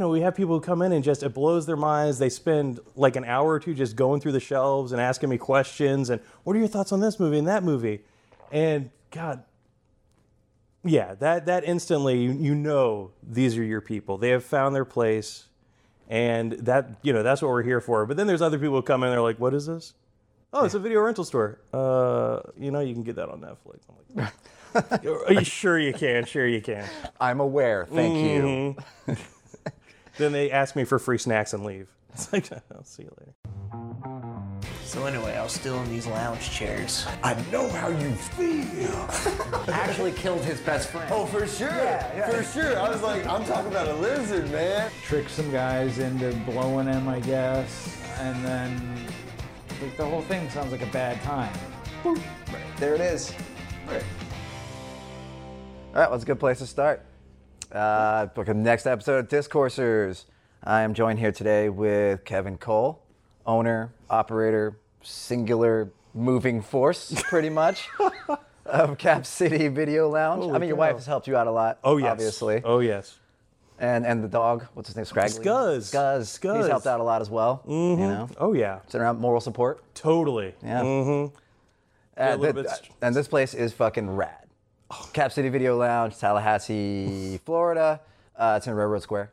you know, we have people who come in and just it blows their minds. They spend like an hour or two just going through the shelves and asking me questions and what are your thoughts on this movie and that movie? And God, yeah, that that instantly you, you know these are your people. They have found their place, and that you know that's what we're here for. But then there's other people who come in. They're like, "What is this? Oh, it's a video rental store. Uh, you know, you can get that on Netflix." I'm like, "Are you sure you can? Sure you can." I'm aware. Thank you. Then they ask me for free snacks and leave. It's like, I'll see you later. So anyway, I was still in these lounge chairs. I know how you feel. Actually killed his best friend. Oh, for sure. For sure. I was like, I'm talking about a lizard, man. trick some guys into blowing him, I guess, and then like the whole thing sounds like a bad time. There it is. All right, well, it's a good place to start. Uh, the next episode of Discoursers. I am joined here today with Kevin Cole, owner, operator, singular moving force, pretty much, of Cap City Video Lounge. I mean, your cow. wife has helped you out a lot. Oh yes, obviously. Oh yes. And and the dog, what's his name? Scraggly. Scuzz. Scuzz. Scuzz. He's helped out a lot as well. You know, Oh yeah. sitting around moral support. Totally. Yeah. Mm-hmm. Uh, a little th- bit uh, and this place is fucking rad. Cap City Video Lounge, Tallahassee, Florida. Uh, it's in Railroad Square.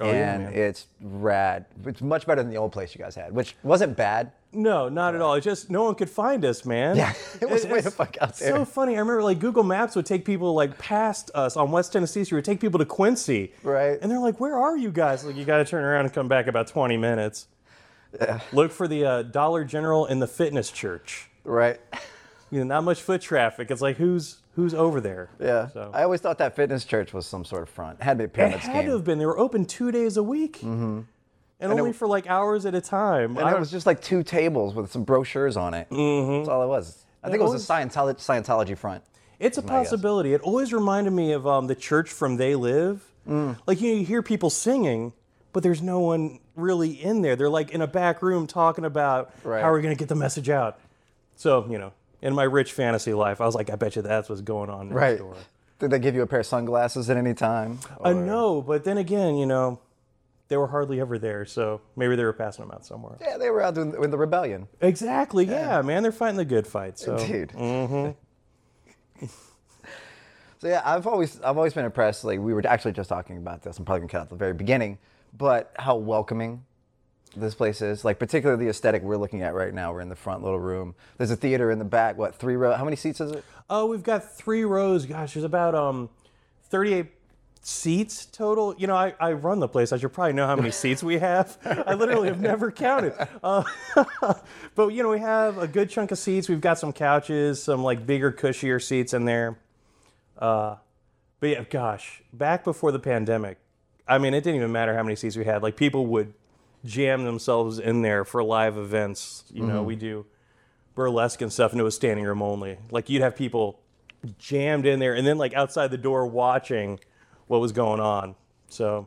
Oh, yeah, and man. it's rad. It's much better than the old place you guys had, which wasn't bad. No, not at all. It's just no one could find us, man. Yeah, it was way the fuck out So funny. I remember like Google Maps would take people like past us on West Tennessee Street, It would take people to Quincy. Right. And they're like, "Where are you guys?" Like, you got to turn around and come back about 20 minutes. Look for the uh, Dollar General and the Fitness Church. Right. You know, not much foot traffic. It's like who's who's over there? Yeah. So. I always thought that fitness church was some sort of front. It had to be a pyramid it pyramid had to have been. They were open two days a week, mm-hmm. and, only it- for like hours at a time. and I it was just like two tables with some brochures on it. Mm-hmm. That's all it was. I think it was a Scientology, Scientology front. It's a guess. possibility. It always reminded me of um, the church from They Live. Mm. Like you, know, you hear people singing, but there's no one really in there. They're like in a back room talking about Right. how we're going to get the message out. So you know, in my rich fantasy life, I was like, I bet you that's what's going on next Right. door. Did they give you a pair of sunglasses at any time? I know, but then again, you know, they were hardly ever there. So maybe they were passing them out somewhere. Yeah, they were out doing in the rebellion. Exactly. Yeah, man, they're fighting the good fight. So Dude. Mm-hmm. So yeah, I've always I've always been impressed. Like we were actually just talking about this. I'm probably gonna cut out the very beginning, but how welcoming this place is. Like particularly the aesthetic we're looking at right now. We're in the front little room. There's a theater in the back. What three row? How many seats is it? Oh, we've got three rows. Gosh, there's about um, 38 seats total. You know, I, I run the place. I should probably know how many seats we have. I literally have never counted. Uh, but you know, we have a good chunk of seats. We've got some couches, some like bigger, cushier seats in there. Uh, but yeah, gosh, back before the pandemic, I mean, it didn't even matter how many seats we had. Like people would jam themselves in there for live events. You know, we do burlesque and stuff, and it was standing room only. Like you'd have people jammed in there, and then like outside the door watching what was going on. So,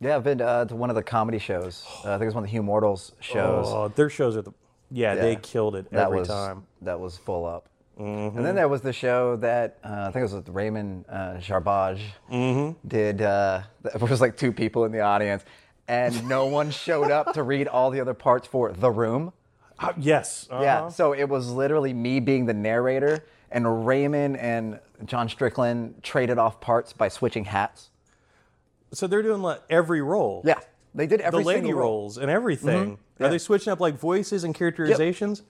Yeah, I've been uh, to one of the comedy shows. Uh, I think it was one of the Humortals shows. oh, their shows are the yeah, they killed it that every was time. that was full up. Mm-hmm. And then there was the show that uh, I think it was with Raymond uh, Charbage Mm-hmm. did. Uh, it was like two people in the audience, and no one showed up to read all the other parts for The Room. Uh, yes, Yeah, uh-huh. so it was literally me being the narrator, and Raymond and John Strickland traded off parts by switching hats. So they're doing like every role. Yeah, they did the every lady single role. roles and everything. Yeah. Are they switching up like voices and characterizations?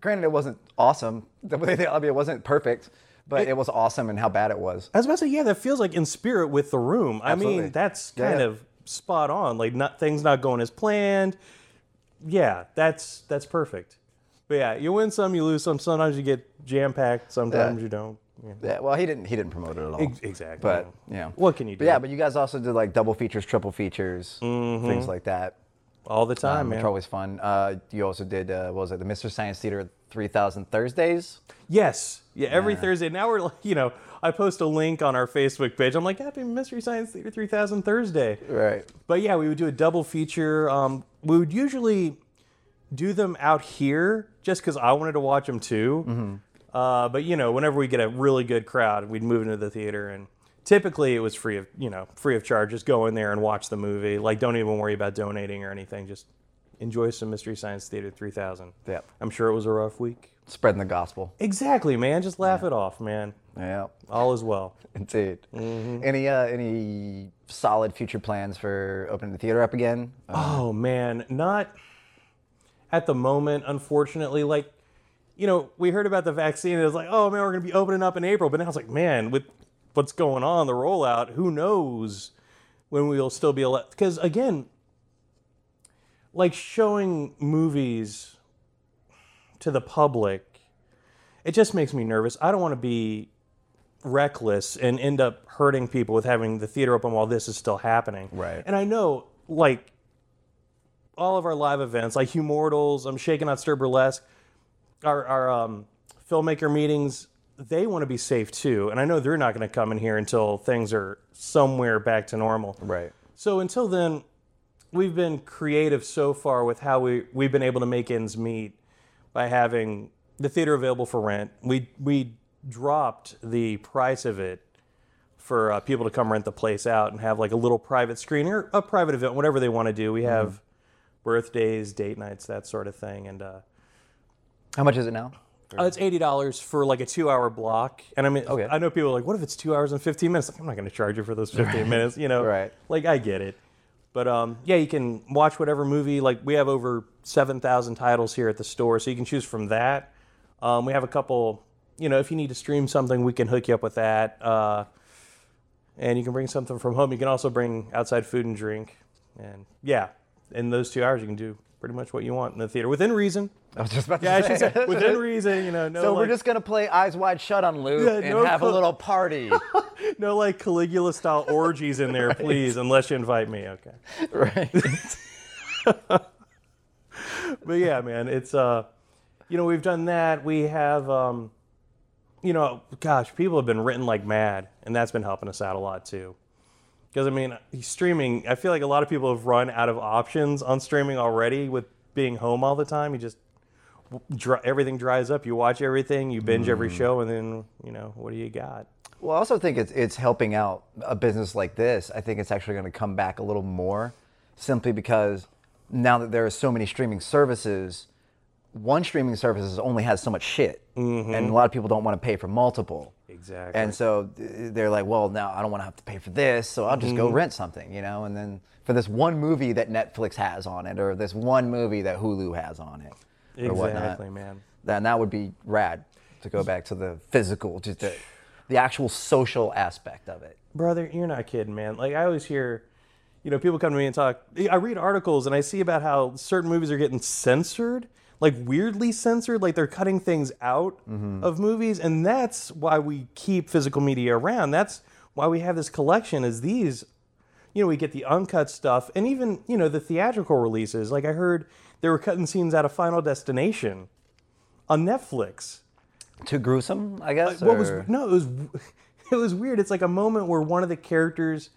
Granted, it wasn't awesome. The I mean, it wasn't perfect, but it, was awesome and how bad it was. I was about to say, yeah, that feels like in spirit with the room. I mean, that's kind yeah. of spot on. Like not things not going as planned. Yeah, that's that's perfect. But yeah, you win some, you lose some. Sometimes you get jam packed. Sometimes Yeah. you don't. Yeah. Yeah, well, he didn't. He didn't promote it at all. Exactly. But yeah. What can you do? But yeah, but you guys also did like double features, triple features, things like that. all the time, Um, which man. are always fun. Uh, you also did uh, what was it the Mystery Science Theater 3000 Thursdays? Yes. Yeah, every Thursday. Now we're like, you know, I post a link on our Facebook page. I'm like, Happy Mystery Science Theater 3000 Thursday. Right. But yeah, we would do a double feature. Um, we would usually do them out here just because I wanted to watch them too. Uh, but you know, whenever we get a really good crowd, we'd move into the theater and typically it was free of you know free of charge. Just go in there and watch the movie. Like don't even worry about donating or anything. Just enjoy some Mystery Science Theater 3000. Yep. I'm sure it was a rough week. Spreading the gospel. Exactly, man. Just laugh it off, man. Yeah. All is well. Indeed. Mm-hmm. Any uh, any solid future plans for opening the theater up again? Oh man, not at the moment, unfortunately. Like, you know, we heard about the vaccine. And it was like, oh man, we're gonna be opening up in April. But now it's like, man, with what's going on, the rollout, who knows when we'll still be allowed? Because again, like showing movies to the public, it just makes me nervous. I don't want to be reckless and end up hurting people with having the theater open while this is still happening. Right. And I know, like, all of our live events, like Humortals, I'm Shaking Not Stir Burlesque, our, our um, filmmaker meetings, they want to be safe too. And I know they're not going to come in here until things are somewhere back to normal. Right. So until then, we've been creative so far with how we we've been able to make ends meet by having the theater available for rent. We we dropped the price of it for uh, people to come rent the place out and have like a little private screening or a private event, whatever they want to do. We have birthdays, date nights, that sort of thing, and. Uh, How much is it now? uh, it's eighty dollars for like a two-hour block, and I mean, Okay. I know people are like, "What if it's two hours and fifteen minutes?" Like, I'm not going to charge you for those fifteen minutes, you know? Right. Like, I get it, but um, yeah, you can watch whatever movie. Like, we have over seven thousand titles here at the store, so you can choose from that. Um, we have a couple, you know, if you need to stream something, we can hook you up with that, uh, and you can bring something from home. You can also bring outside food and drink, and yeah, in those two hours, you can do pretty much what you want in the theater within reason. I was just about to Yeah, I say. should say within reason. You know, no. so we're just gonna play Eyes Wide Shut on loop Yeah, and no have a little party. No like Caligula style orgies in there, please, unless you invite me. Okay. right. But yeah, man, it's uh you know, we've done that. We have um you know, gosh, people have been written like mad, and that's been helping us out a lot too. Because I mean, streaming, I feel like a lot of people have run out of options on streaming already with being home all the time. You just dry, everything dries up. You watch everything, you binge every mm. show, and then you know what do you got? Well, I also think it's it's helping out a business like this. I think it's actually going to come back a little more, simply because now that there are so many streaming services, one streaming service only has so much shit, mm-hmm. and a lot of people don't want to pay for multiple. Exactly. And so they're like, well, now I don't want to have to pay for this, so I'll just go mm-hmm. rent something, you know. And then for this one movie that Netflix has on it, or this one movie that Hulu has on it, or whatnot, man. then that would be rad to go back to the physical, just the, the actual social aspect of it. brother, you're not kidding, man. Like I always hear, you know, people come to me and talk. I read articles and I see about how certain movies are getting censored, like weirdly censored, like they're cutting things out mm-hmm. of movies, and that's why we keep physical media around. That's why we have this collection. Is these, you know, we get the uncut stuff, and even you know the theatrical releases. Like I heard they were cutting scenes out of Final Destination on Netflix. Too gruesome, I guess. Uh, what was no? It was it was weird. It's like a moment where one of the characters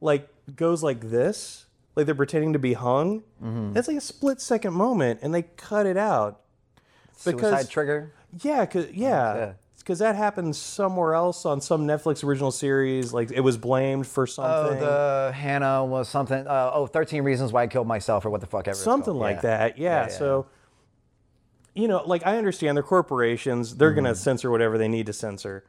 like goes like this, like they're pretending to be hung. Mm-hmm. That's like a split second moment, and they cut it out. Suicide Trigger? Yeah, cause yeah, Yeah. because that happened somewhere else on some Netflix original series. Like it was blamed for something. Oh, the Hannah was something. Uh, oh, 13 Reasons Why I Killed Myself, or what the fuck ever. something like Yeah. that. Yeah. yeah. So. You know, like I understand they're corporations; they're Mm-hmm. gonna censor whatever they need to censor,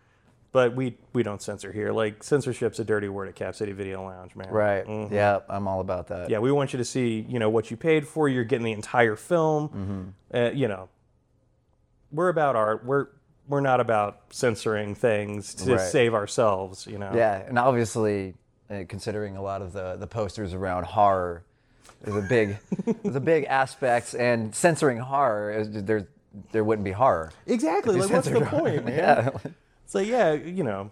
but we we don't censor here. Like censorship's a dirty word at Cap City Video Lounge, man. Right. Yeah, I'm all about that. Mm-hmm. Yeah, we want you to see, you know, what you paid for. You're getting the entire film. Mm-hmm. Uh, you know, we're about art. We're we're not about censoring things to Right. save ourselves. You know. Yeah, and obviously, uh, considering a lot of the, the posters around horror, there's a big there's a big aspect, and censoring horror is there there wouldn't be horror. Exactly. Like, what's the censored point, man? Yeah. It's like, yeah, you know,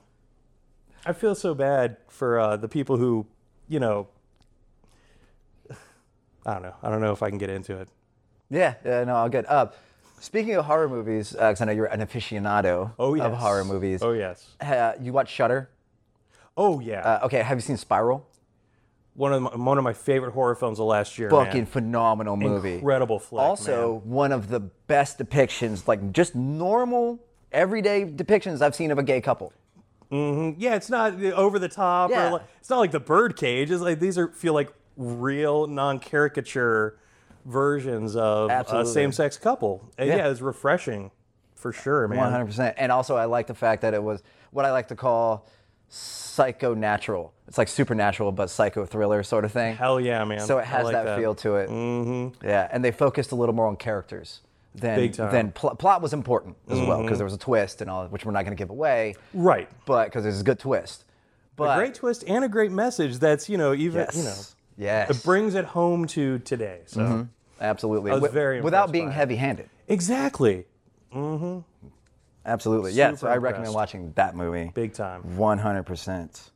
I feel so bad for uh, the people who, you know, I don't know. I don't know if I can get into it. Yeah, yeah, no, I'll get up. speaking of horror movies, because I know you're an aficionado Oh yes. of horror movies. Oh yes. Uh, you watch Shudder? Oh yeah. Uh, okay, have you seen Spiral? one of my, one of my favorite horror films of last year. Fucking man. phenomenal movie. Incredible flick. also, man. one of the best depictions, like just normal, everyday depictions I've seen of a gay couple. Yeah, it's not over the top. Yeah. Or like, it's not like the birdcage. It's like these are feel like real, non-caricature versions of a same-sex couple. And Yeah. yeah. it's refreshing for sure, man. One hundred percent. And also, I like the fact that it was what I like to call psycho natural. It's like supernatural, but psycho thriller sort of thing. Hell yeah, man. So it has like that, feel to it. Mm-hmm. Yeah, and they focused a little more on characters than Big time. Mm-hmm. than pl- plot was important as well because there was a twist and all, which we're not going to give away, Right. but because it's a good twist. But a great twist and a great message. That's you know even yes, you know yes, it brings it home to today. So absolutely. I was very without being heavy-handed. exactly, Mhm. Absolutely. Yeah. So Super I recommend impressed. watching that movie. big time. One hundred percent.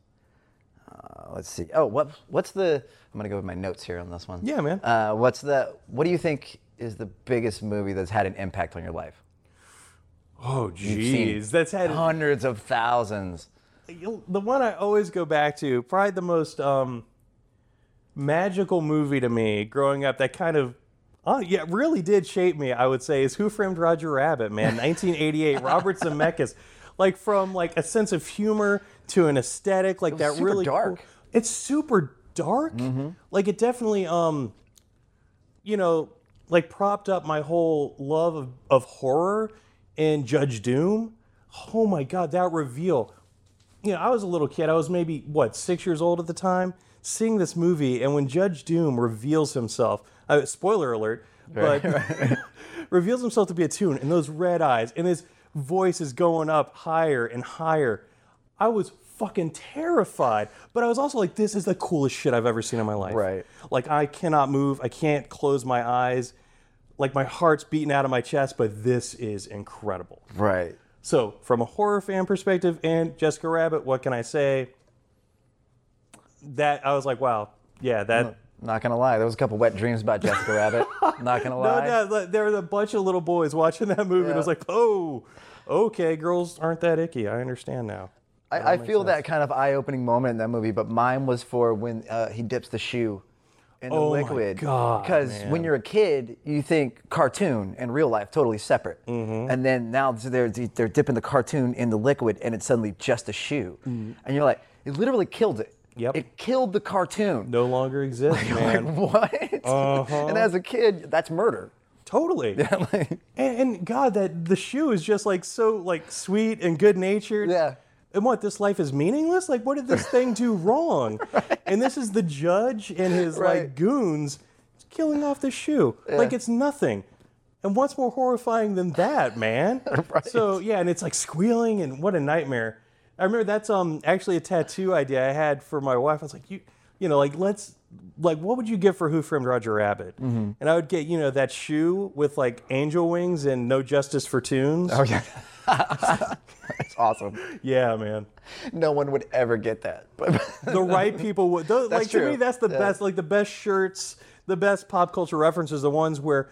Uh, Let's see. Oh, what what's the? I'm gonna go with my notes here on this one. Yeah, man. Uh, what's the? What do you think is the biggest movie that's had an impact on your life? Oh jeez, that's had hundreds of thousands. The one I always go back to, probably the most um, magical movie to me growing up. That kind of, oh yeah, really did shape me. I would say is Who Framed Roger Rabbit, man, 1988, Robert Zemeckis. Like from like a sense of humor to an aesthetic, like that really cool- dark. It's super dark. Like it definitely, um, you know, like propped up my whole love of, of horror and Judge Doom. Oh my God, that reveal you know, I was a little kid. I was maybe what six years old at the time, seeing this movie, and when Judge Doom reveals himself, uh, spoiler alert, but reveals himself to be a tune, and those red eyes, and his voice is going up higher and higher. I was fucking terrified, but I was also like, this is the coolest shit I've ever seen in my life. Right. Like I cannot move, I can't close my eyes, like my heart's beating out of my chest, but this is incredible. Right. So, from a horror fan perspective and Jessica Rabbit, what can I say? That I was like, wow, yeah, that. Not gonna lie, there was a couple wet dreams about Jessica Rabbit. Not gonna lie. no, there was a bunch of little boys watching that movie, and it was like, oh, okay, girls aren't that icky. I understand now. I, I feel that kind of eye-opening moment in that movie, but mine was for when uh, he dips the shoe in the Oh my liquid. God, Because when you're a kid, you think cartoon and real life totally separate, Mm-hmm. and then now they're they're dipping the cartoon in the liquid, and it's suddenly just a shoe, Mm-hmm. and you're like, it literally killed it. Yep. It killed the cartoon. No longer exists, man. What? Uh-huh. And as a kid, that's murder. totally. Like, And, and God, that the shoe is just like so like sweet and good natured. Yeah. And what this life is meaningless? Like, what did this thing do wrong? And this is the judge and his Right. like goons killing off the shoe. Like it's nothing. And what's more horrifying than that, man? So yeah, and it's like squealing and what a nightmare. I remember that's um actually a tattoo idea I had for my wife. I was like, you you know, like let's like what would you get for Who Framed Roger Rabbit? Mm-hmm. And I would get, you know, that shoe with like angel wings and no justice for tunes. oh yeah. That's awesome. Yeah, man. No one would ever get that. But the right people would. Those, That's like to true. me, that's the Yeah. best. Like the best shirts, the best pop culture references, the ones where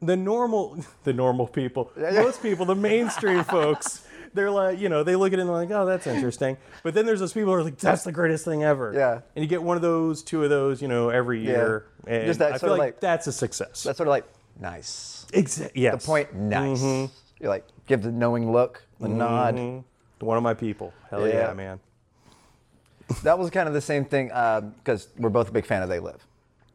the normal, the normal people, most people, the mainstream folks, they're like, you know, they look at it and they're like, oh, that's interesting. But then there's those people who are like, that's the greatest thing ever. Yeah. And you get one of those, two of those, you know, every year. And Just that I sort feel of like, like- that's a success. that's sort of like nice. Exactly. yes. The point, nice. Mm-hmm. You're like give the knowing look, the nod. One of my people. Hell yeah, Yeah. man. That was kind of the same thing because we're both a big fan of They Live,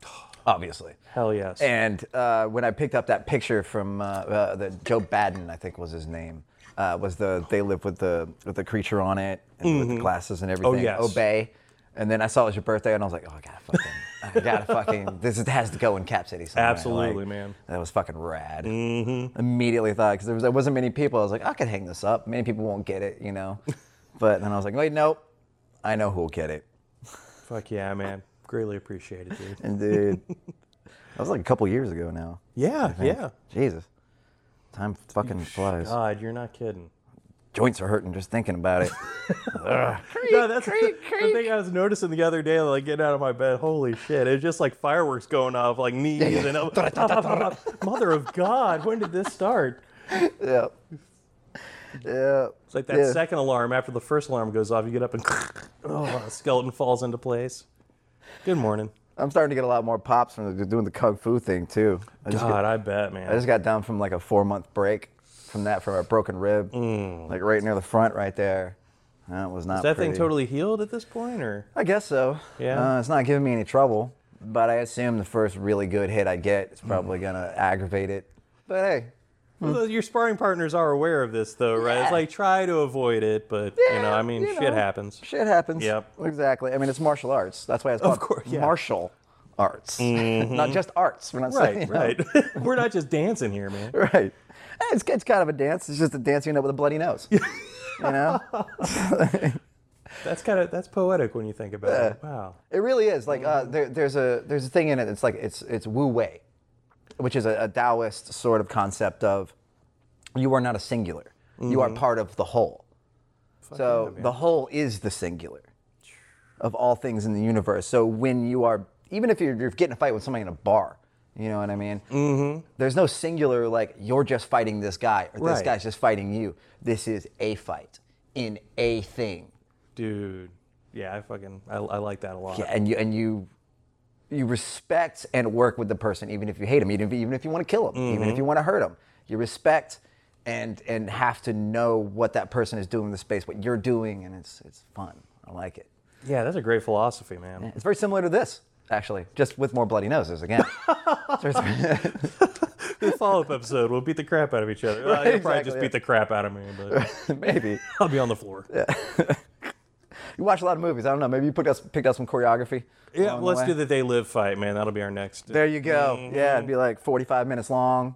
obviously. Hell yes. And uh, when I picked up that picture from uh, uh, the Joe Baden, I think was his name, uh, was the They Live with the with the creature on it and with the glasses and everything. Mm-hmm. yes. Obey. And then I saw it was your birthday, and I was like, oh, I gotta fucking, I gotta fucking, this is, has to go in Cap City somewhere. Absolutely, Like, man. That was fucking rad. Mm-hmm. Immediately thought because there, was, there wasn't many people. I was like, I could hang this up. Many people won't get it, you know. but then I was like, wait, nope. I know who'll get it. Fuck yeah, man. Greatly appreciate it, dude. And dude, that was like a couple years ago now. Yeah, yeah. Jesus, time fucking flies. God, you're not kidding. Joints are hurting just thinking about it. No, that's the, the thing I was noticing the other day, like getting out of my bed. Holy shit! It's just like fireworks going off, like knees and mother of God. When did this start? yeah. Yeah. It's like that Yeah. second alarm after the first alarm goes off. You get up and oh, a skeleton falls into place. Good morning. I'm starting to get a lot more pops from doing the kung fu thing too. I just, God, got, I bet, man. I just got done from like a four month break from that from a broken rib, Mm. like right near the front right there. That was not Is that thing totally healed at this point, or I guess so. Yeah. Uh, it's not giving me any trouble, but I assume the first really good hit I get is Mm. probably gonna aggravate it. But hey, Well, your sparring partners are aware of this, though, right? It's like try to avoid it, but you know, I mean, shit know. happens. shit happens. Yep. Exactly. I mean, it's martial arts. That's why it's called course, yeah. martial arts, not just arts. We're not saying Right, know. right. We're not just dancing here, man. Right. Eh, It's, it's kind of a dance. It's just a dance you end up with a bloody nose. you know? That's kind of that's poetic when you think about it. Wow. It really is. Like uh, there, there's a there's a thing in it. It's like it's it's Wu Wei, which is a, a Taoist sort of concept of you are not a singular. You are part of the whole. so the whole is the singular of all things in the universe. So when you are even if you're, you're getting a fight with somebody in a bar, you know what I mean? Mm-hmm. There's no singular like you're just fighting this guy or this Right. guy's just fighting you. This is a fight in a thing. Dude. Yeah, I fucking I, I like that a lot. Yeah, and you and you you respect and work with the person even if you hate them, even if, even if you want to kill them, even if you want to hurt them. You respect and and have to know what that person is doing in the space, what you're doing, and it's it's fun. I like it. Yeah, that's a great philosophy, man. It's very similar to this, actually, just with more bloody noses again. The follow-up episode, we'll beat the crap out of each other. Well, you'll probably exactly, just yeah. beat the crap out of me, but Maybe I'll be on the floor. Yeah, you watch a lot of movies. I don't know. Maybe you picked up picked up some choreography. Yeah, let's way. do the They Live fight, man. That'll be our next. There you go. Mm-hmm. Yeah, it'd be like 45 minutes long.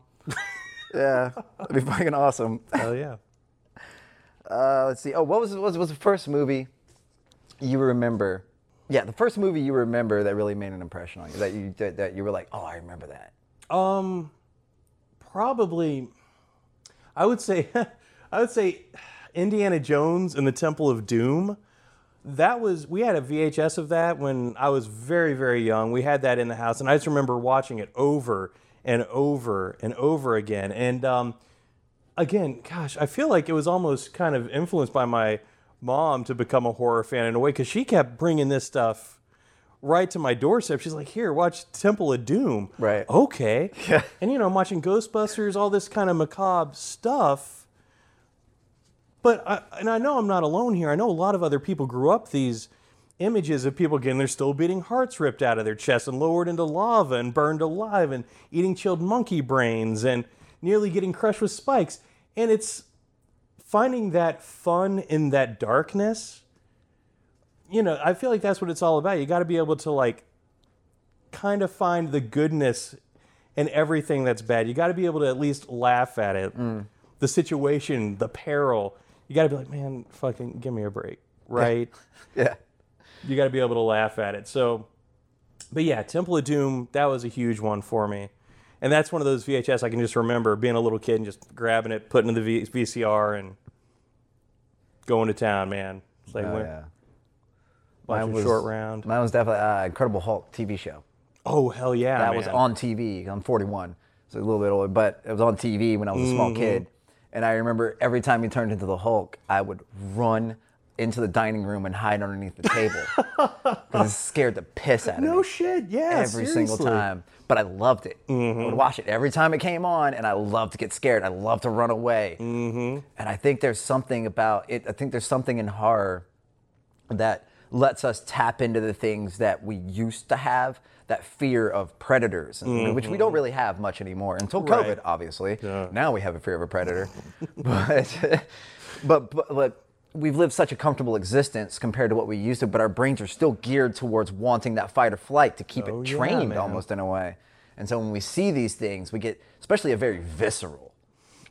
yeah, it'd be fucking awesome. Hell yeah. Uh, let's see. Oh, what was what was, was the first movie you remember? Yeah, the first movie you remember that really made an impression on you. That you that, that you were like, oh, I remember that. Um, probably, I would say, I would say, Indiana Jones and the Temple of Doom. That was we had a VHS of that when I was very very young. We had that in the house, and I just remember watching it over and over and over again. And um, again, gosh, I feel like it was almost kind of influenced by my mom to become a horror fan in a way because she kept bringing this stuff right to my doorstep. She's like, "Here, watch Temple of Doom." Right. Okay. Yeah. And you know, I'm watching Ghostbusters, all this kind of macabre stuff. But I, and I know I'm not alone here. I know a lot of other people grew up these images of people getting their still beating hearts ripped out of their chest and lowered into lava and burned alive and eating chilled monkey brains and nearly getting crushed with spikes. And it's finding that fun in that darkness. You know, I feel like that's what it's all about. You got to be able to like kind of find the goodness in everything that's bad. You got to be able to at least laugh at it. Mm. The situation, the peril. You got to be like, man, fucking give me a break, right? Yeah. you got to be able to laugh at it. So, but yeah, Temple of Doom, that was a huge one for me. And that's one of those VHS I can just remember being a little kid and just grabbing it, putting it in the v- VCR, and going to town, man. It's like Oh, when- yeah. Mine was- Short Round. Mine was definitely uh, Incredible Hulk TV show. Oh hell yeah, That was on TV. I'm 41, so a little bit older, but it was on TV when I was a small Mm-hmm. kid. And I remember every time he turned into the Hulk, I would run into the dining room and hide underneath the table because it scared the piss out of me. No shit, yeah. every single time. But I loved it. I would watch it every time it came on, and I loved to get scared. I loved to run away. Mm-hmm. And I think there's something about it. I think there's something in horror that lets us tap into the things that we used to have. That fear of predators, and- which we don't really have much anymore until COVID, Right. obviously. Now we have a fear of a predator, but, but but but we've lived such a comfortable existence compared to what we used to. But our brains are still geared towards wanting that fight or flight to keep Oh, it trained man. almost in a way. And so when we see these things, we get especially a very visceral,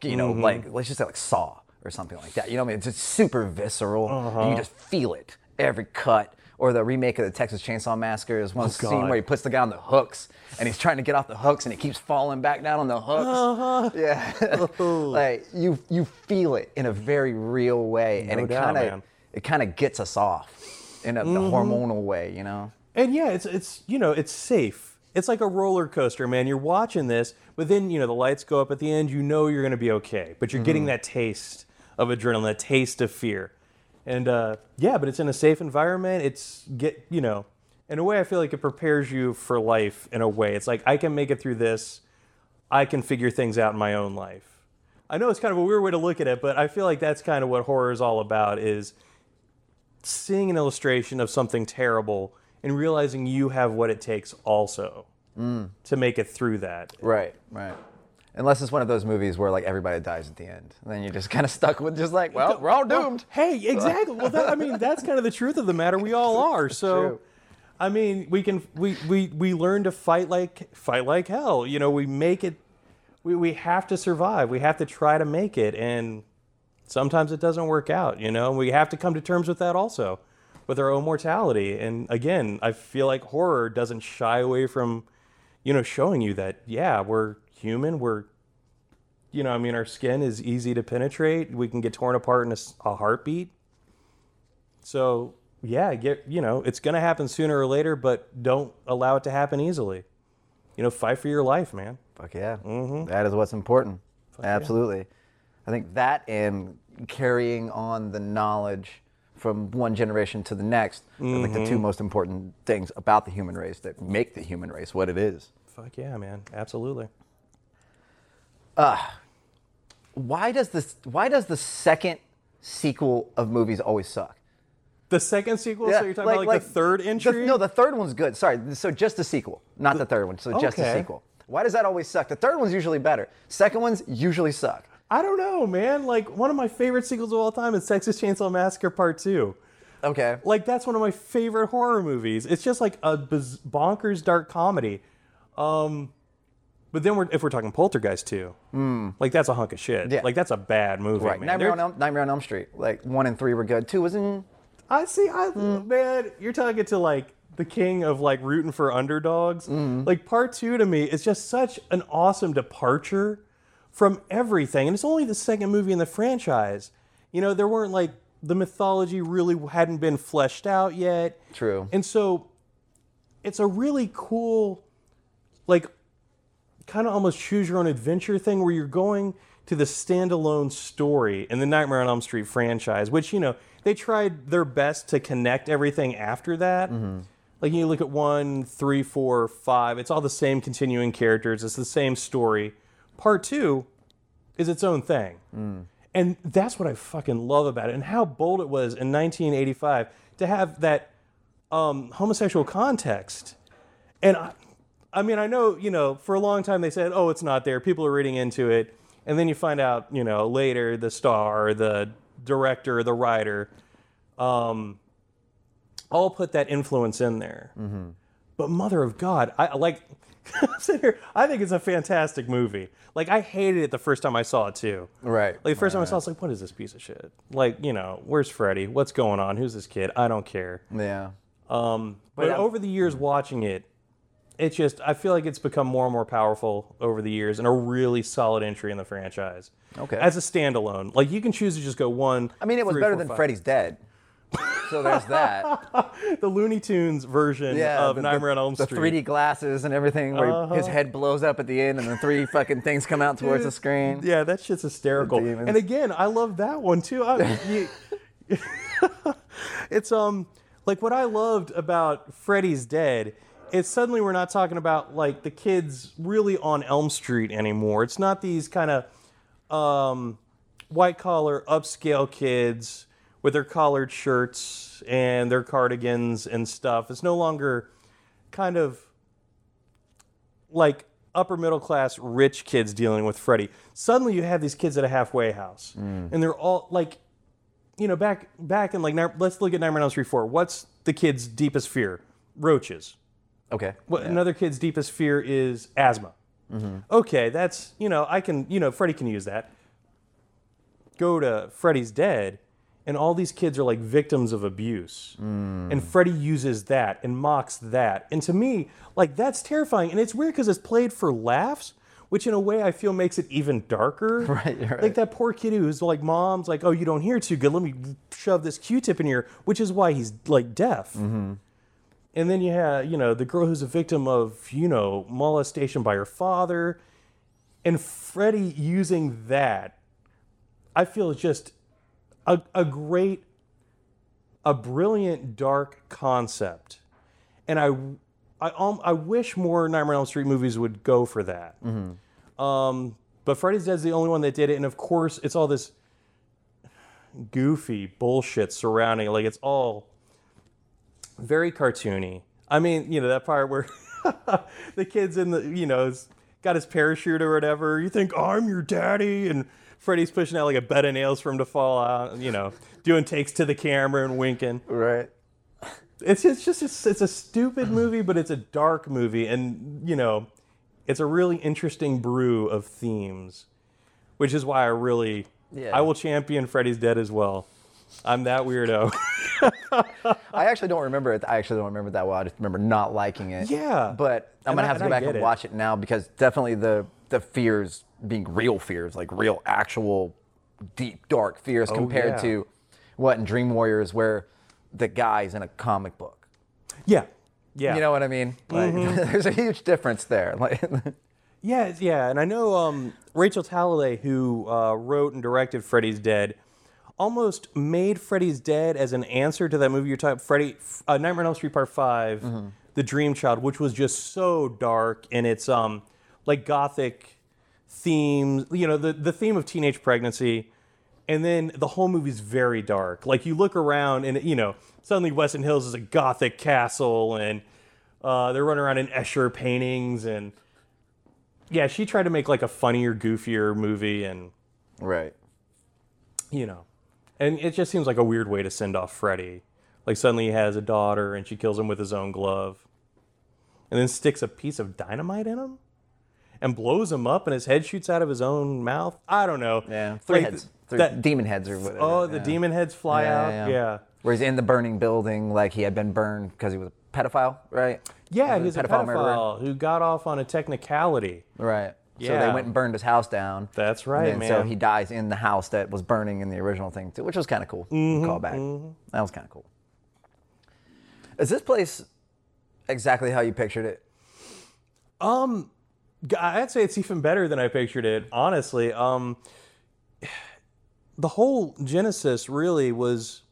you know, Mm-hmm. like let's just say like Saw or something like that. You know, what I mean, it's just super visceral, Uh-huh. and you just feel it every cut. Or the remake of the Texas Chainsaw Massacre is one scene Oh, God. where he puts the guy on the hooks and he's trying to get off the hooks and he keeps falling back down on the hooks. Uh-huh. Yeah, like you you feel it in a very real way, and it kind of it kind of gets us off in a, Mm-hmm. hormonal way, you know. And yeah, it's it's you know it's safe. It's like a roller coaster, man. You're watching this, but then you know the lights go up at the end. You know you're going to be okay, but you're getting that taste of adrenaline, that taste of fear, and uh, yeah, but it's in a safe environment. It's get you know, in a way, I feel like it prepares you for life. In a way, it's like I can make it through this. I can figure things out in my own life. I know it's kind of a weird way to look at it, but I feel like that's kind of what horror is all about. Is seeing an illustration of something terrible and realizing you have what it takes also to make it through that. Right, right. Unless it's one of those movies where like everybody dies at the end, and then you're just kind of stuck with just like, well, we're all doomed. Hey, exactly. Well, that, I mean, that's kind of the truth of the matter. We all are. So, True. I mean, we can we we we learn to fight like fight like hell. You know, we make it. We we have to survive. We have to try to make it, and sometimes it doesn't work out. You know, and we have to come to terms with that also, with our own mortality. And again, I feel like horror doesn't shy away from, you know, showing you that yeah, we're human. We're you know, I mean, our skin is easy to penetrate. We can get torn apart in a heartbeat. So, yeah, get you know, it's going to happen sooner or later, but don't allow it to happen easily. You know, fight for your life, man. Fuck yeah. Mm-hmm. That is what's important. Absolutely. I think that and carrying on the knowledge from one generation to the next are like the two mm-hmm. most important things about the human race that make the human race what it is. Fuck yeah, man. Absolutely. Why does this why does the second sequel of movies always suck? The second sequel, so you're talking about like, the third the- entry? no, the third one's good. Sorry, so just the sequel, not the, third one. So just the sequel. Why does that always suck? The third one's usually better. Second ones usually suck. I don't know, man. Like, one of my favorite sequels of all time is Texas Chainsaw Massacre Part 2. Okay. like that's one of my favorite horror movies. It's just like a bonkers dark comedy. Um, but then we're if we're talking Poltergeist too, like that's a hunk of shit. Yeah. Like that's a bad movie, Right. man. Nightmare on, Elm, Nightmare on Elm Street. Like one and three were good. Two was in. I see. I Hmm. man, you're talking to like the king of like rooting for underdogs. Hmm. Like part two to me is just such an awesome departure from everything, and it's only the second movie in the franchise. You know, there weren't like the mythology really hadn't been fleshed out yet. True. And so it's a really cool, like, kind of almost choose your own adventure thing where you're going to the standalone story in the Nightmare on Elm Street franchise, which, you know, they tried their best to connect everything after that. Like, you look at one, three, four, five, it's all the same continuing characters, it's the same story. Part two is its own thing. And that's what I fucking love about it, and how bold it was in 1985 to have that um, homosexual context. And I, I mean, I know, you know, for a long time they said, oh, it's not there. People are reading into it. And then you find out, you know, later the star, the director, the writer, um, all put that influence in there. But Mother of God, I I like. I'm sitting here, I think it's a fantastic movie. Like I hated it the first time I saw it too. Right. Like the first time I saw it, I was like, "What is this piece of shit?" Like, you know, where's Freddy? What's going on? Who's this kid? I don't care. Yeah. But I'm- over the years watching it, it's just I feel like it's become more and more powerful over the years and a really solid entry in the franchise. Okay. As a standalone, like you can choose to just go one. I mean, it was three, better four, than five. Freddy's Dead. So there's that. The Looney Tunes version Yeah. of the, Nightmare on Elm Street. Uh-huh. 3D glasses and everything, where his head blows up at the end, and the three fucking things come out towards the screen. Yeah, that shit's hysterical. And again, I love that one too. I, you- it's um like what I loved about Freddy's Dead is suddenly we're not talking about like the kids really on Elm Street anymore. It's not these kind of um, white collar upscale kids with their collared shirts and their cardigans and stuff. It's no longer kind of like upper middle class rich kids dealing with Freddy. Suddenly you have these kids at a halfway house, and they're all like, you know, back back in like let's look at Nightmare on Elm Street four. What's the kid's deepest fear? Roaches. Okay. What another kid's deepest fear is asthma. Mm-hmm. Okay, that's you know I can you know Freddy can use that. Go to Freddy's Dead, and all these kids are like victims of abuse, mm. and Freddy uses that and mocks that, and to me like that's terrifying, and it's weird because it's played for laughs. Which in a way I feel makes it even darker. Right, right. Like that poor kid who's like, mom's like, oh, you don't hear too good. Let me shove this Q-tip in here, which is why he's like deaf. Mm-hmm. And then you have, you know, the girl who's a victim of, you know, molestation by her father. And Freddy using that, I feel is just a, a great, a brilliant, dark concept. And I, I, um, I wish more Nightmare on Elm Street movies would go for that. Um, but Freddy's Dead's the only one that did it. And of course, it's all this goofy bullshit surrounding. Like it's all very cartoony. I mean, you know, that part where the kid's in the, you know, got his parachute or whatever. You think, I'm your daddy. And Freddy's pushing out like a bed of nails for him to fall out, you know, doing takes to the camera and winking. Right. It's, it's just, it's, it's a stupid movie, but it's a dark movie. And, you know, it's a really interesting brew of themes, which is why I really, Yeah. I will champion Freddy's Dead as well. I'm that weirdo. I actually don't remember it. I actually don't remember it that well. I just remember not liking it. Yeah. But I'm And gonna I- have to go back and it. watch it now because definitely the the fears being real fears, like real actual deep dark fears compared Oh, yeah. to what in Dream Warriors where the guy's in a comic book. yeah. Yeah. You know what I mean? Like there's a huge difference there. Like Yeah, yeah, and I know um, Rachel Talalay, who uh, wrote and directed Freddy's Dead, almost made Freddy's Dead as an answer to that movie you're talking, Freddy, uh, Nightmare on Elm Street Part 5 The Dream Child, which was just so dark and its um, like gothic themes. You know, the the theme of teenage pregnancy, and then the whole movie's very dark. Like you look around, and you know, suddenly Weston Hills is a gothic castle, and uh, they're running around in Escher paintings and yeah, she tried to make like a funnier, goofier movie, and Right. you know, and it just seems like a weird way to send off Freddy. Like suddenly he has a daughter, and she kills him with his own glove, and then sticks a piece of dynamite in him, and blows him up, and his head shoots out of his own mouth. I don't know. Yeah. Three Like, heads. Three that- demon heads or whatever. oh, the yeah. demon heads fly Yeah, out. yeah, Yeah. Where he's in the burning building like he had been burned because he was a pedophile, right? Yeah, Was he's a pedophile murderer? pedophile who got off on a technicality. Right. So they went and burned his house down. That's And right, then So he dies in the house that was burning in the original thing too, which was kind of cool. Mm-hmm, Call back. That was kind of cool. Is this place exactly how you pictured it? Um, I'd say it's even better than I pictured it, honestly. Um, the whole Genesis really was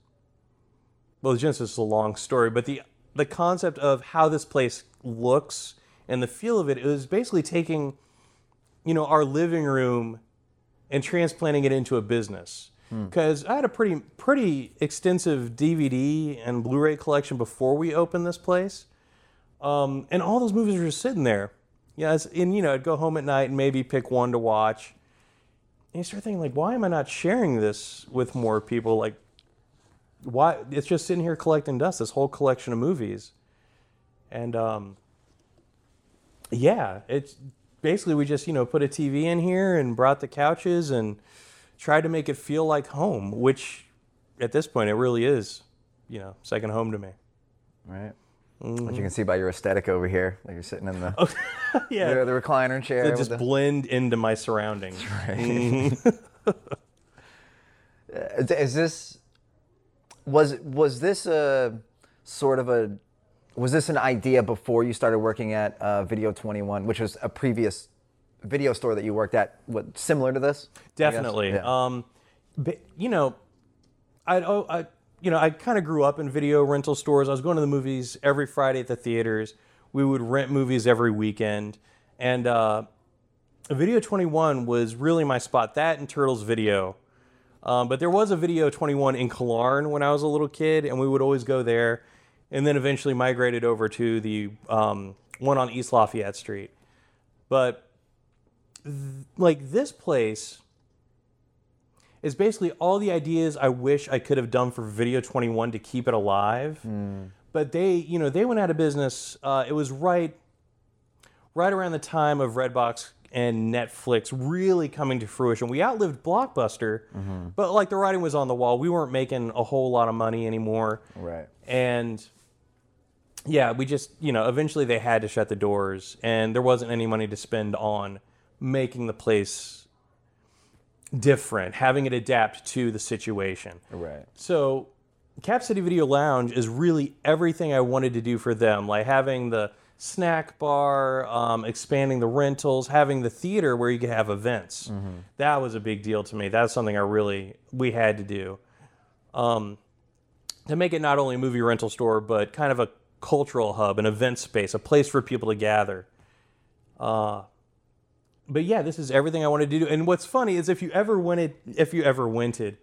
well, Genesis is a long story, but the the concept of how this place looks and the feel of it, it was basically taking, you know, our living room and transplanting it into a business. Because I had a pretty pretty extensive DVD and Blu-ray collection before we opened this place, um, and all those movies were just sitting there. Yeah, and you know, I'd go home at night and maybe pick one to watch. And you start thinking, like, why am I not sharing this with more people? Like, why? It's just sitting here collecting dust. This whole collection of movies, and um, yeah, it's basically we just you know put a TV in here and brought the couches and tried to make it feel like home, which at this point it really is, you know, second home to me. Right. Mm-hmm. Which you can see by your aesthetic over here, like you're sitting in the Yeah, the, the recliner chair. with just the- blend into my surroundings. Is is this was was this a sort of a was this an idea before you started working at uh, Video 21, which was a previous video store that you worked at? What similar to this? Definitely. Yeah. Um, but, you know, I, oh, I, you know, I kind of grew up in video rental stores. I was going to the movies every Friday at the theaters. We would rent movies every weekend, and uh, Video 21 was really my spot. That and Turtles Video. Um, but there was a Video 21 in Killearn when I was a little kid, and we would always go there. And then eventually migrated over to the um, one on East Lafayette Street. But th- like this place is basically all the ideas I wish I could have done for Video 21 to keep it alive. But they, you know, they went out of business. Uh, it was right, right around the time of Redbox and Netflix really coming to fruition. We outlived Blockbuster, but like the writing was on the wall. We weren't making a whole lot of money anymore. Right. And yeah, we just, you know, eventually they had to shut the doors and there wasn't any money to spend on making the place different, having it adapt to the situation. Right. So, Cap City Video Lounge is really everything I wanted to do for them, like having the snack bar, um, expanding the rentals, having the theater where you could have events. That was a big deal to me. That's something I really we had to do um, to make it not only a movie rental store, but kind of a cultural hub, an event space, a place for people to gather. Uh, but yeah, this is everything I wanted to do. And what's funny is if you ever wanted, if you ever rented,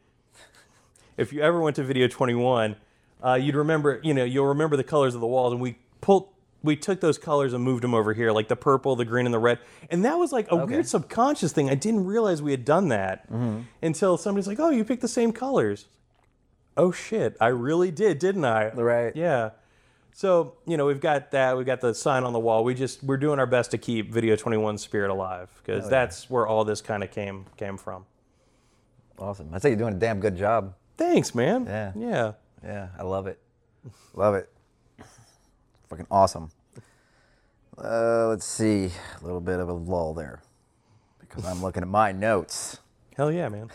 if you ever went to Video 21, uh, you'd remember, you know, you'll remember the colors of the walls, and we pulled, we took those colors and moved them over here, like the purple, the green, and the red, and that was like a weird subconscious thing. I didn't realize we had done that until somebody's like, "Oh, you picked the same colors." Oh shit, I really did, didn't I? Right. Yeah. So you know we've got that. We've got the sign on the wall. We just we're doing our best to keep Video 21 spirit alive because that's where all this kind of came came from. Awesome. I'd say you're doing a damn good job. Thanks, man. Yeah. Yeah. Yeah, I love it. Love it. Fucking awesome. Uh, let's see. A little bit of a lull there because I'm looking at my notes. Hell yeah, man.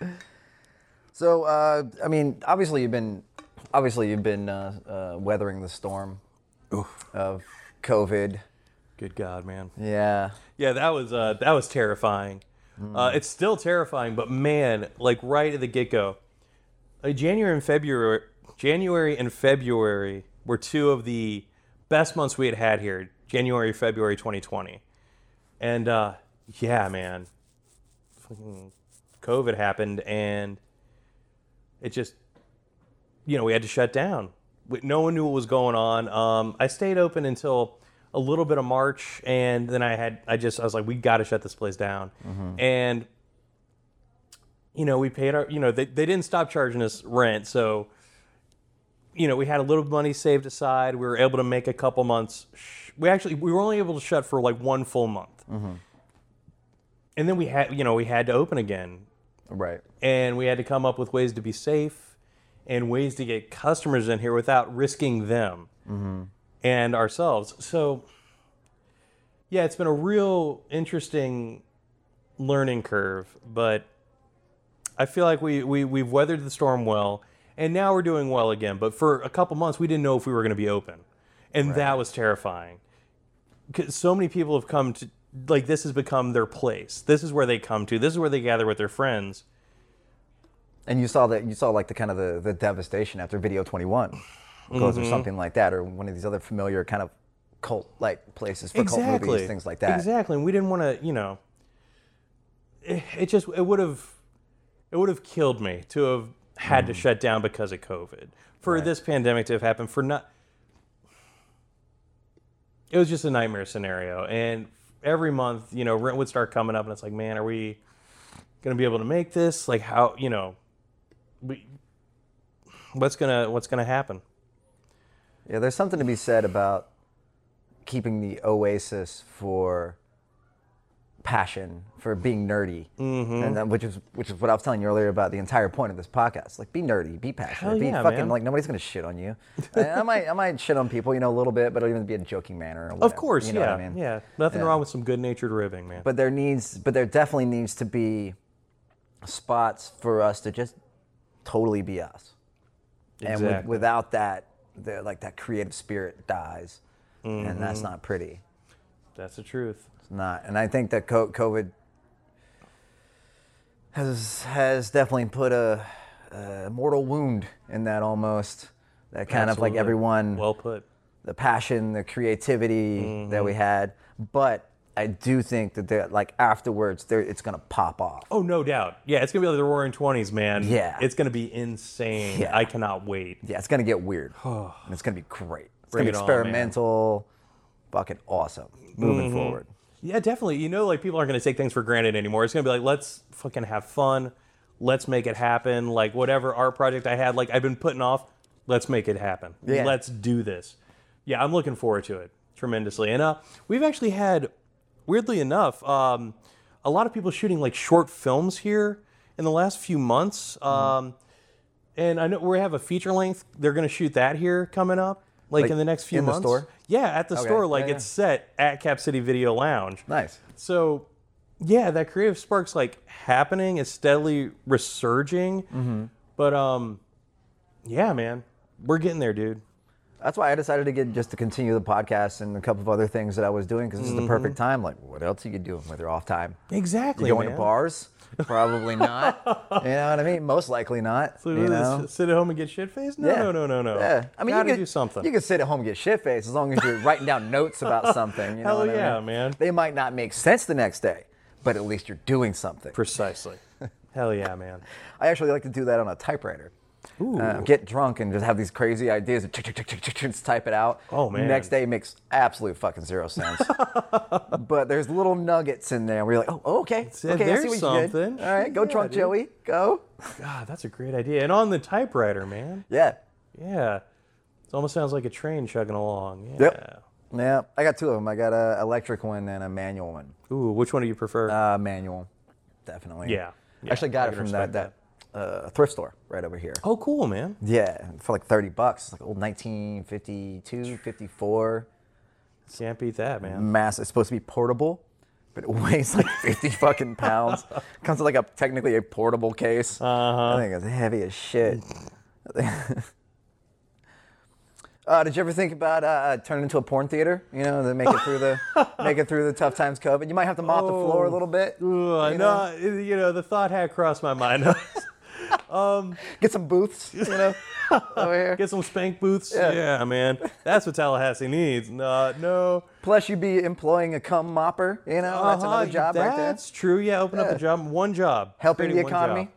So, uh, I mean, obviously you've been, obviously you've been uh, uh, weathering the storm of COVID. Good God, man. Yeah. Yeah, that was uh, that was terrifying. Uh, it's still terrifying, but man, like right at the get go, like January and February, January and February were two of the best months we had had here. January, February, 2020, and uh, yeah, man, fucking COVID happened, and it just, you know, we had to shut down. No one knew what was going on. Um, I stayed open until a little bit of March, and then I had, I just, I was like, we got to shut this place down. And, you know, we paid our, you know, they, they didn't stop charging us rent. So, you know, we had a little money saved aside. We were able to make a couple months. sh- We actually, we were only able to shut for like one full month. And then we had, you know, we had to open again Right. and we had to come up with ways to be safe and ways to get customers in here without risking them mm-hmm. and ourselves. So, yeah, it's been a real interesting learning curve, but I feel like we, we we've weathered the storm well, and now we're doing well again. But for a couple months, we didn't know if we were going to be open, and that was terrifying. 'Cause so many people have come to like this has become their place. This is where they come to. This is where they gather with their friends. And you saw that you saw like the kind of the, the devastation after Video 21, because or something like that, or one of these other familiar kind of cult like places for cult movies, things like that. Exactly, and we didn't want to, you know. It, it just it would have, it would have killed me to have had Mm. to shut down because of COVID. For this pandemic to have happened, for not. It was just a nightmare scenario, and every month, you know, rent would start coming up, and it's like, man, are we gonna be able to make this? Like, how, you know, we, what's gonna what's gonna happen? Yeah, there's something to be said about keeping the oasis for passion, for being nerdy, Mm-hmm. and that, which is which is what I was telling you earlier about the entire point of this podcast. Like, be nerdy, be passionate, Hell be yeah, fucking man. like nobody's gonna shit on you. I, I might I might shit on people, you know, a little bit, but it'll even be a joking manner. Or Of course, you know yeah, I mean? yeah. Nothing Yeah. wrong with some good-natured ribbing, man. But there needs, but there definitely needs to be spots for us to just totally be us. And with, without that, the, like that creative spirit dies, and Mm-hmm. that's not pretty. That's the truth. It's not. And I think that COVID has has definitely put a, a mortal wound in that almost. That kind of like everyone, Well put. the passion, the creativity that we had. But I do think that they're like afterwards, there it's gonna pop off. Oh, no doubt. Yeah, it's gonna be like the Roaring Twenties, man. Yeah. it's gonna be insane. Yeah. I cannot wait. Yeah, it's gonna get weird. and it's gonna be great. It's Bring gonna be it on, experimental, fucking awesome. Moving Mm-hmm. forward. Yeah, definitely. You know, like people aren't gonna take things for granted anymore. It's gonna be like, let's fucking have fun. Let's make it happen. Like whatever art project I had, like I've been putting off, let's make it happen. Yeah. Let's do this. Yeah, I'm looking forward to it tremendously. And uh, we've actually had, weirdly enough, um, a lot of people shooting like short films here in the last few months. Mm-hmm. Um, and I know we have a feature length. They're going to shoot that here coming up, like, Like, in the next few in the months. store? Yeah, at the store. Like yeah, it's set at Cap City Video Lounge. Nice. So, yeah, that creative spark's like happening. It's steadily resurging. Mm-hmm. But um, yeah, man, we're getting there, dude. That's why I decided to get just to continue the podcast and a couple of other things that I was doing because this is the perfect mm-hmm. time. Like, what else are you doing with your off time? Exactly. You going man. to bars? Probably not. you know what I mean? Most likely not. So you know? sit at home and get shit faced? No, Yeah. no, no, no, no. Yeah, I mean, Gotta you could do something. You could sit at home and get shit faced as long as you're writing down notes about something. You know Hell what I yeah, mean? man. They might not make sense the next day, but at least you're doing something. Precisely. Hell yeah, man. I actually like to do that on a typewriter. Uh, get drunk and just have these crazy ideas and just type it out. Oh, man. Next day makes absolute fucking zero sense. but there's little nuggets in there where you're like, oh, oh, okay, okay, I there's see what you did. something. All right, go Yeah, drunk, dude. Joey, go. God, that's a great idea. And on the typewriter, man. Yeah. Yeah. It almost sounds like a train chugging along. Yeah. Yep. Yeah, I got two of them. I got a electric one and a manual one. Ooh, which one do you prefer? Uh, manual, definitely. yeah. yeah. Actually, got I it from that respect that uh, thrift store right over here. Oh, cool, man. Yeah, for like 30 bucks. It's like old 1952, 54. Can't beat that, man. Mass. It's supposed to be portable, but it weighs like 50 fucking pounds. Comes with like a technically a portable case. Uh-huh. I think it's heavy as shit. Uh, did you ever think about uh, turning into a porn theater? You know, to make it through the make it through the tough times COVID. You might have to mop the floor a little bit. Ooh, I you know. You know, the thought had crossed my mind. Get some booths. You know, over here. Get some spank booths. Yeah. Yeah. man. That's what Tallahassee needs. No, no. Plus, you'd be employing a cum mopper. You know, that's Uh-huh, another job right there. That's true. Yeah, open up a job. One job. Helping the economy.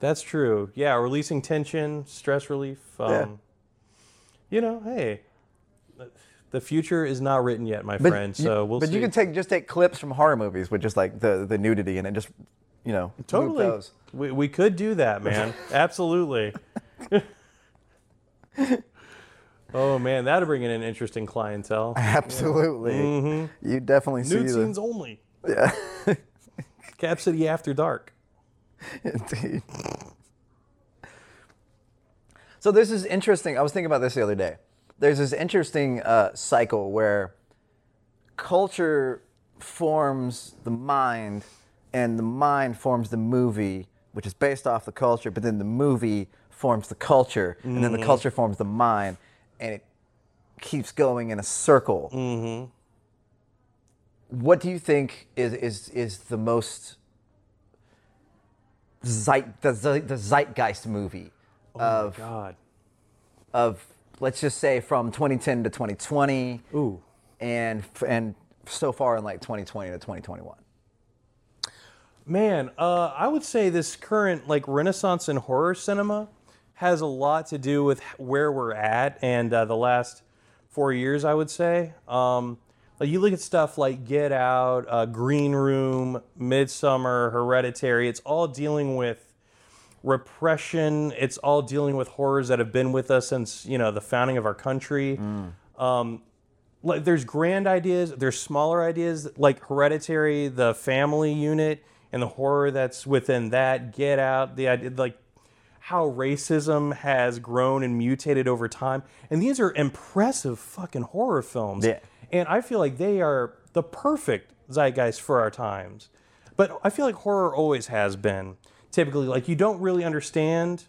That's true. Yeah, releasing tension, stress relief. Um, Yeah. You know, hey, the future is not written yet, my But friend. you- So we'll but see. you can take just take clips from horror movies with just like the the nudity and it just you know totally. those. We, we could do that, man. Absolutely. oh man, that'd bring in an interesting clientele. Absolutely, you definitely see Nude the scenes only. yeah, Cap City After Dark. indeed. So this is interesting. I was thinking about this the other day. There's this interesting uh, cycle where culture forms the mind, and the mind forms the movie, which is based off the culture. But then the movie forms the culture, and then the mm-hmm. culture forms the mind, and it keeps going in a circle. Mm-hmm. What do you think is is is the most zeit, the, the zeitgeist movie oh of God. of let's just say from 2010 to 2020 Ooh. and and so far in like 2020 to 2021 Man, uh, I would say this current like renaissance in horror cinema has a lot to do with where we're at and uh, the last four years. I would say. Um, like you look at stuff like Get Out, uh, Green Room, Midsommar, Hereditary. It's all dealing with repression. It's all dealing with horrors that have been with us since you know the founding of our country. Um, like there's grand ideas, there's smaller ideas like Hereditary, the family unit, and the horror that's within that. Get Out, the idea like how racism has grown and mutated over time, and these are impressive fucking horror films. Yeah. And I feel like they are the perfect zeitgeist for our times. But I feel like horror always has been. Typically, like you don't really understand,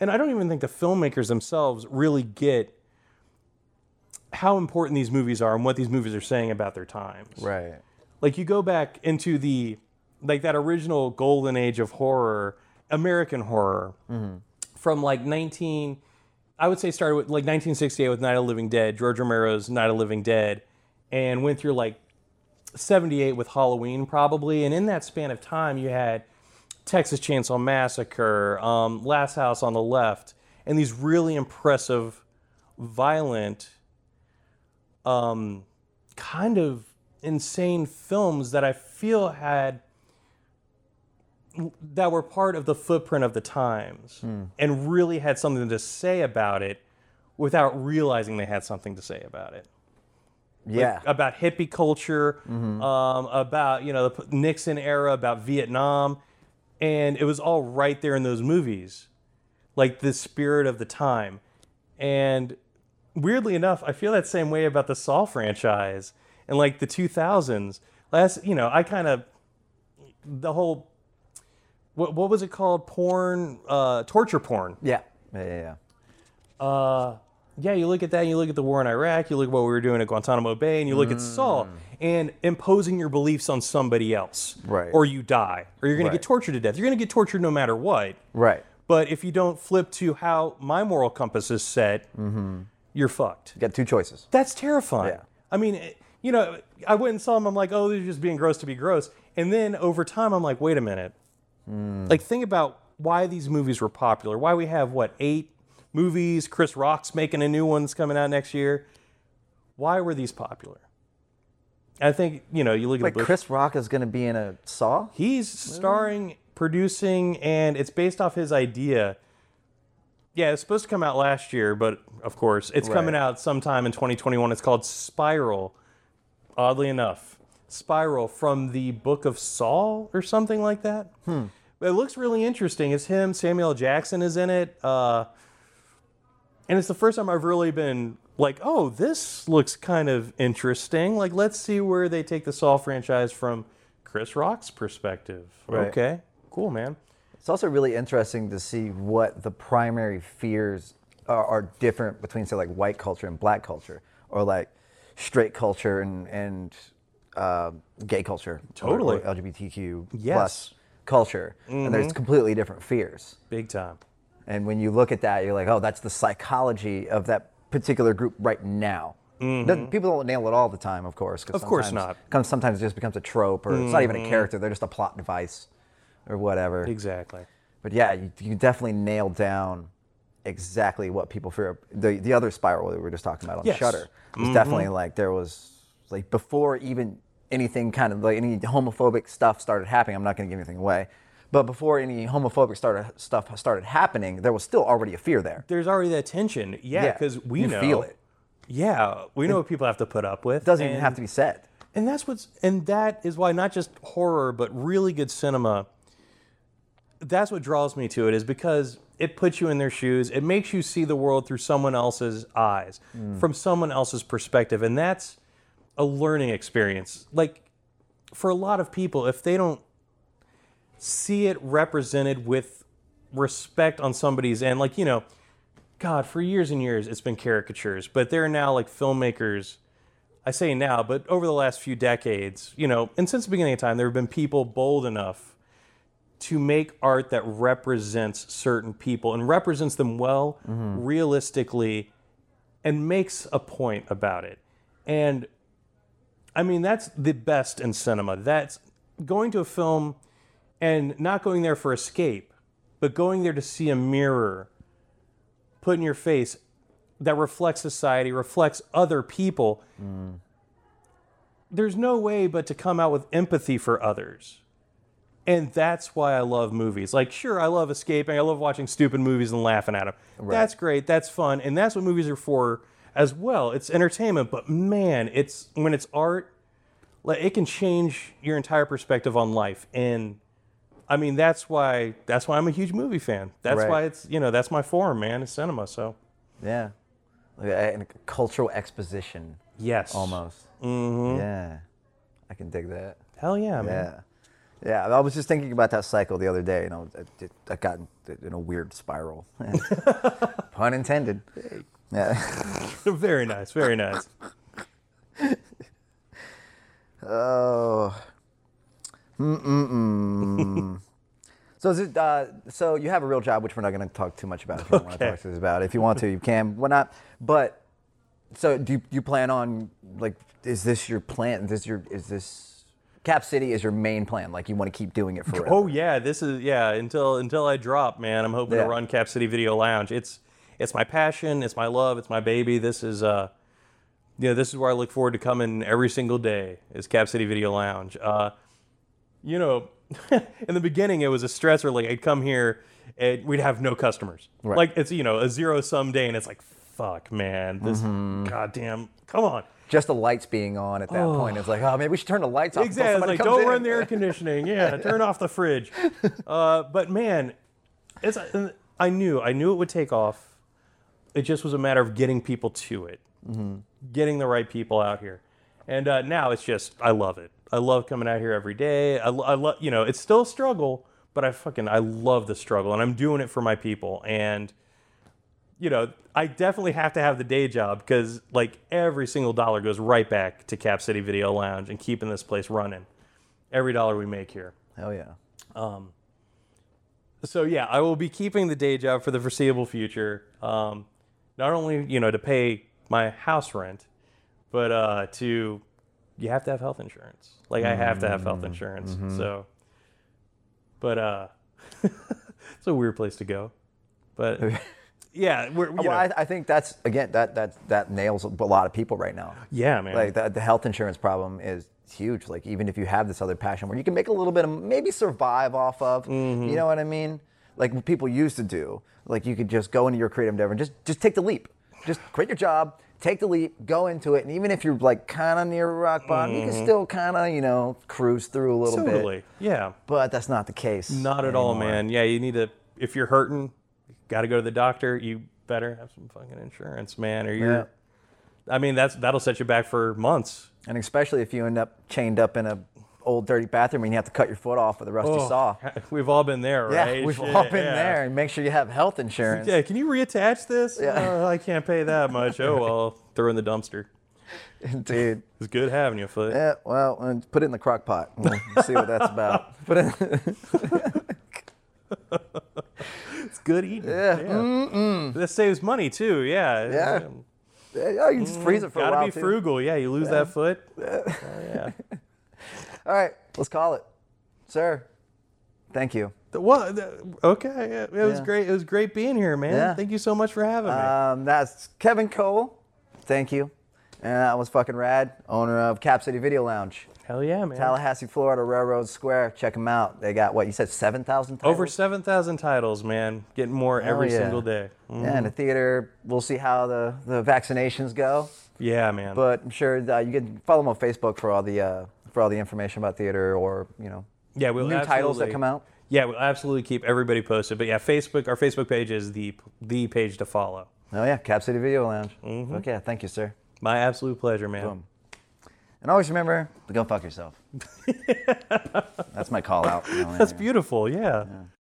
and I don't even think the filmmakers themselves really get how important these movies are and what these movies are saying about their times. right Like you go back into the like that original golden age of horror, American horror, from like 19, I would say started with like 1968 with Night of the Living Dead, George Romero's Night of the Living Dead, and went through like 78 with Halloween probably, and in that span of time you had Texas Chainsaw Massacre, um, Last House on the Left, and these really impressive, violent, um, kind of insane films that I feel had that were part of the footprint of the times and really had something to say about it without realizing they had something to say about it. Yeah. about hippie culture, um, about you know the Nixon era, about Vietnam, and it was all right there in those movies, like the spirit of the time. And weirdly enough, I feel that same way about the Saw franchise and like the 2000s. Last, you know, I kind of the whole what what was it called? Porn, uh, torture porn. yeah yeah yeah, yeah. Uh, yeah, you look at that, you look at the war in Iraq, you look at what we were doing at Guantanamo Bay, and you look at Saw and imposing your beliefs on somebody else. Right. Or you die, or you're going Right. to get tortured to death. You're going to get tortured no matter what. right But if you don't flip to how my moral compass is set, you're fucked. you got two choices That's terrifying. Yeah. I mean, you know, I went and saw them. I'm like, oh, they're just being gross to be gross. And then over time, I'm like, wait a minute. Hmm. Like, think about why these movies were popular. Why we have what eight movies? Chris Rock's making a new one that's coming out next year. Why were these popular? I think you know you look at Like the Bush- Chris Rock is going to be in a Saw. He's starring, producing, and it's based off his idea. Yeah, it's supposed to come out last year, but of course, it's coming out sometime in 2021. It's called Spiral. Oddly enough, Spiral from the Book of Saw or something like that. Hmm. It looks really interesting. It's him. Samuel Jackson is in it. Uh, and it's the first time I've really been like, oh, this looks kind of interesting. Like, let's see where they take the Saw franchise from Chris Rock's perspective. Right. Okay, cool, man. It's also really interesting to see what the primary fears are, are different between, say, like white culture and black culture, or like straight culture and and uh, gay culture, Totally. LGBTQ Yes. plus culture, and there's completely different fears. Big time. And when you look at that, you're like, oh, that's the psychology of that particular group right now. Doesn't- People don't nail it all the time, of course. Mm-hmm. Of course not. Mm-hmm. Comes, sometimes it just becomes a trope, or it's not even a character. They're just a plot device, or whatever. Exactly. But yeah, you, you definitely nailed down exactly what people fear. The the other spiral that we were just talking about on Yes. Mm-hmm. Shudder was definitely like there was like before even anything kind of like any homophobic stuff started happening. I'm not going to give anything away, but before any homophobic started stuff started happening, there was still already a fear there. There's already that tension. Yeah, because we you know. feel it. Yeah, we know what people have to put up with. It doesn't even have to be said. And that's what's and that is why not just horror but really good cinema that's what draws me to it is because it puts you in their shoes. It makes you see the world through someone else's eyes, mm. from someone else's perspective and that's a learning experience. Like for a lot of people if they don't see it represented with respect on somebody's end like you know god for years and years it's been caricatures but there are now like filmmakers I say now, but over the last few decades, you know, and since the beginning of time, there have been people bold enough to make art that represents certain people and represents them well, mm-hmm. realistically, and makes a point about it. And I mean, that's the best in cinema. That's going to a film and not going there for escape, but going there to see a mirror put in your face that reflects society, reflects other people. There's no way but to come out with empathy for others. And that's why I love movies. Like, sure, I love escaping. I love watching stupid movies and laughing at them. That's great. That's fun. And that's what movies are for as well. It's entertainment. But man, it's when it's art, like, it can change your entire perspective on life. And I mean, that's why that's why I'm a huge movie fan. That's Right. why it's you know that's my form, man. It's cinema. So Yeah, like a, and cultural exposition yes, almost. Mm-hmm. Yeah, I can dig that. Hell yeah, man. Yeah. Yeah, I was just thinking about that cycle the other day, was, I, I got in a weird spiral. Pun intended. Yeah. very nice, very nice. Oh. Mm-mm-mm. so is it, uh, so you have a real job, which we're not going to talk too much about. If you don't want to talk to us about. If you want to, you can. Why not? But so do you, do you plan on like? Is this your plan? Is this your is this Cap City is your main plan? Like you want to keep doing it forever? Oh yeah, this is yeah. Until until I drop, man, I'm hoping Yeah. to run Cap City Video Lounge. It's it's my passion, it's my love, it's my baby. This is uh, you know, this is where I look forward to coming every single day. Is Cap City Video Lounge. Uh, you know, in the beginning it was a stressor. Like I'd come here and we'd have no customers. Right. Like it's you know a zero sum day, and it's like fuck, man, this Mm-hmm. goddamn, come on. Just the lights being on at that point. It's like, oh, maybe we should turn the lights off. Exactly. Like, comes don't in. run the air conditioning. Yeah, turn off the fridge. Uh, but man, it's I knew I knew it would take off. It just was a matter of getting people to it, getting the right people out here, and uh, now it's just I love it. I love coming out here every day. I, I love you know it's still a struggle, but I fucking I love the struggle, and I'm doing it for my people and you know, I definitely have to have the day job because like every single dollar goes right back to Cap City Video Lounge and keeping this place running. Every dollar we make here. Hell yeah. Um, So yeah, I will be keeping the day job for the foreseeable future. Um, not only you know to pay my house rent, but uh, to you have to have health insurance. Like I have to have health insurance. So, but uh, it's a weird place to go, but yeah, we're well, I, I think that's again that that that nails a lot of people right now. yeah, man. Like the, the health insurance problem is huge. Like even if you have this other passion where you can make a little bit of maybe survive off of, Mm-hmm. you know what I mean? Like what people used to do. Like you could just go into your creative endeavor and just just take the leap. Just quit your job, take the leap, go into it, and even if you're like kind of near rock bottom, you can still kind of you know cruise through a little Mm-hmm. totally, bit. yeah. But that's not the case. Not at all, man. Yeah, you need to. If you're hurting, you got to go to the doctor. You better have some fucking insurance, man, or you're. Yeah. I mean, that's that'll set you back for months. And especially if you end up chained up in a old dirty bathroom and you have to cut your foot off with a rusty Oh, saw. We've all been there, Yeah, right? we've Shit, all been yeah. there. And make sure you have health insurance. Yeah, can you reattach this? Yeah. "Oh, I can't pay that much. Oh well, throw in the dumpster. Dude. It's good having your foot. Yeah, well, uh, put it in the crock pot. We'll see what that's about. Put it. It's good eating. Yeah. This saves money too. Yeah. Yeah. Yeah, you can just freeze it for a while. Gotta be too. frugal. Yeah, you lose that foot. Oh, yeah. All right, let's call it, sir. Thank you. The- Okay. It was Yeah. great. It was great being here, man. Yeah. Thank you so much for having me. Um, that's Kevin Cole. Thank you. And that was fucking rad. Owner of Cap City Video Lounge, Hell yeah, man. Tallahassee, Florida, Railroad Square. Check them out. They got what you said, seven thousand. Over 7,000 titles, man. Getting more every yeah. single day. Mm. Yeah, in the theater. We'll see how the, the vaccinations go. Yeah, man. But I'm sure uh, you can follow them on Facebook for all the uh, for all the information about theater or you know yeah, we'll new titles that come out. Yeah, we'll absolutely keep everybody posted. But yeah, Facebook, our Facebook page is the the page to follow. Oh yeah, Cap City Video Lounge. Mm-hmm. Okay, thank you, sir. My absolute pleasure, man. Boom. And always remember to go fuck yourself. That's my call out. you know, That's yeah. beautiful. Yeah.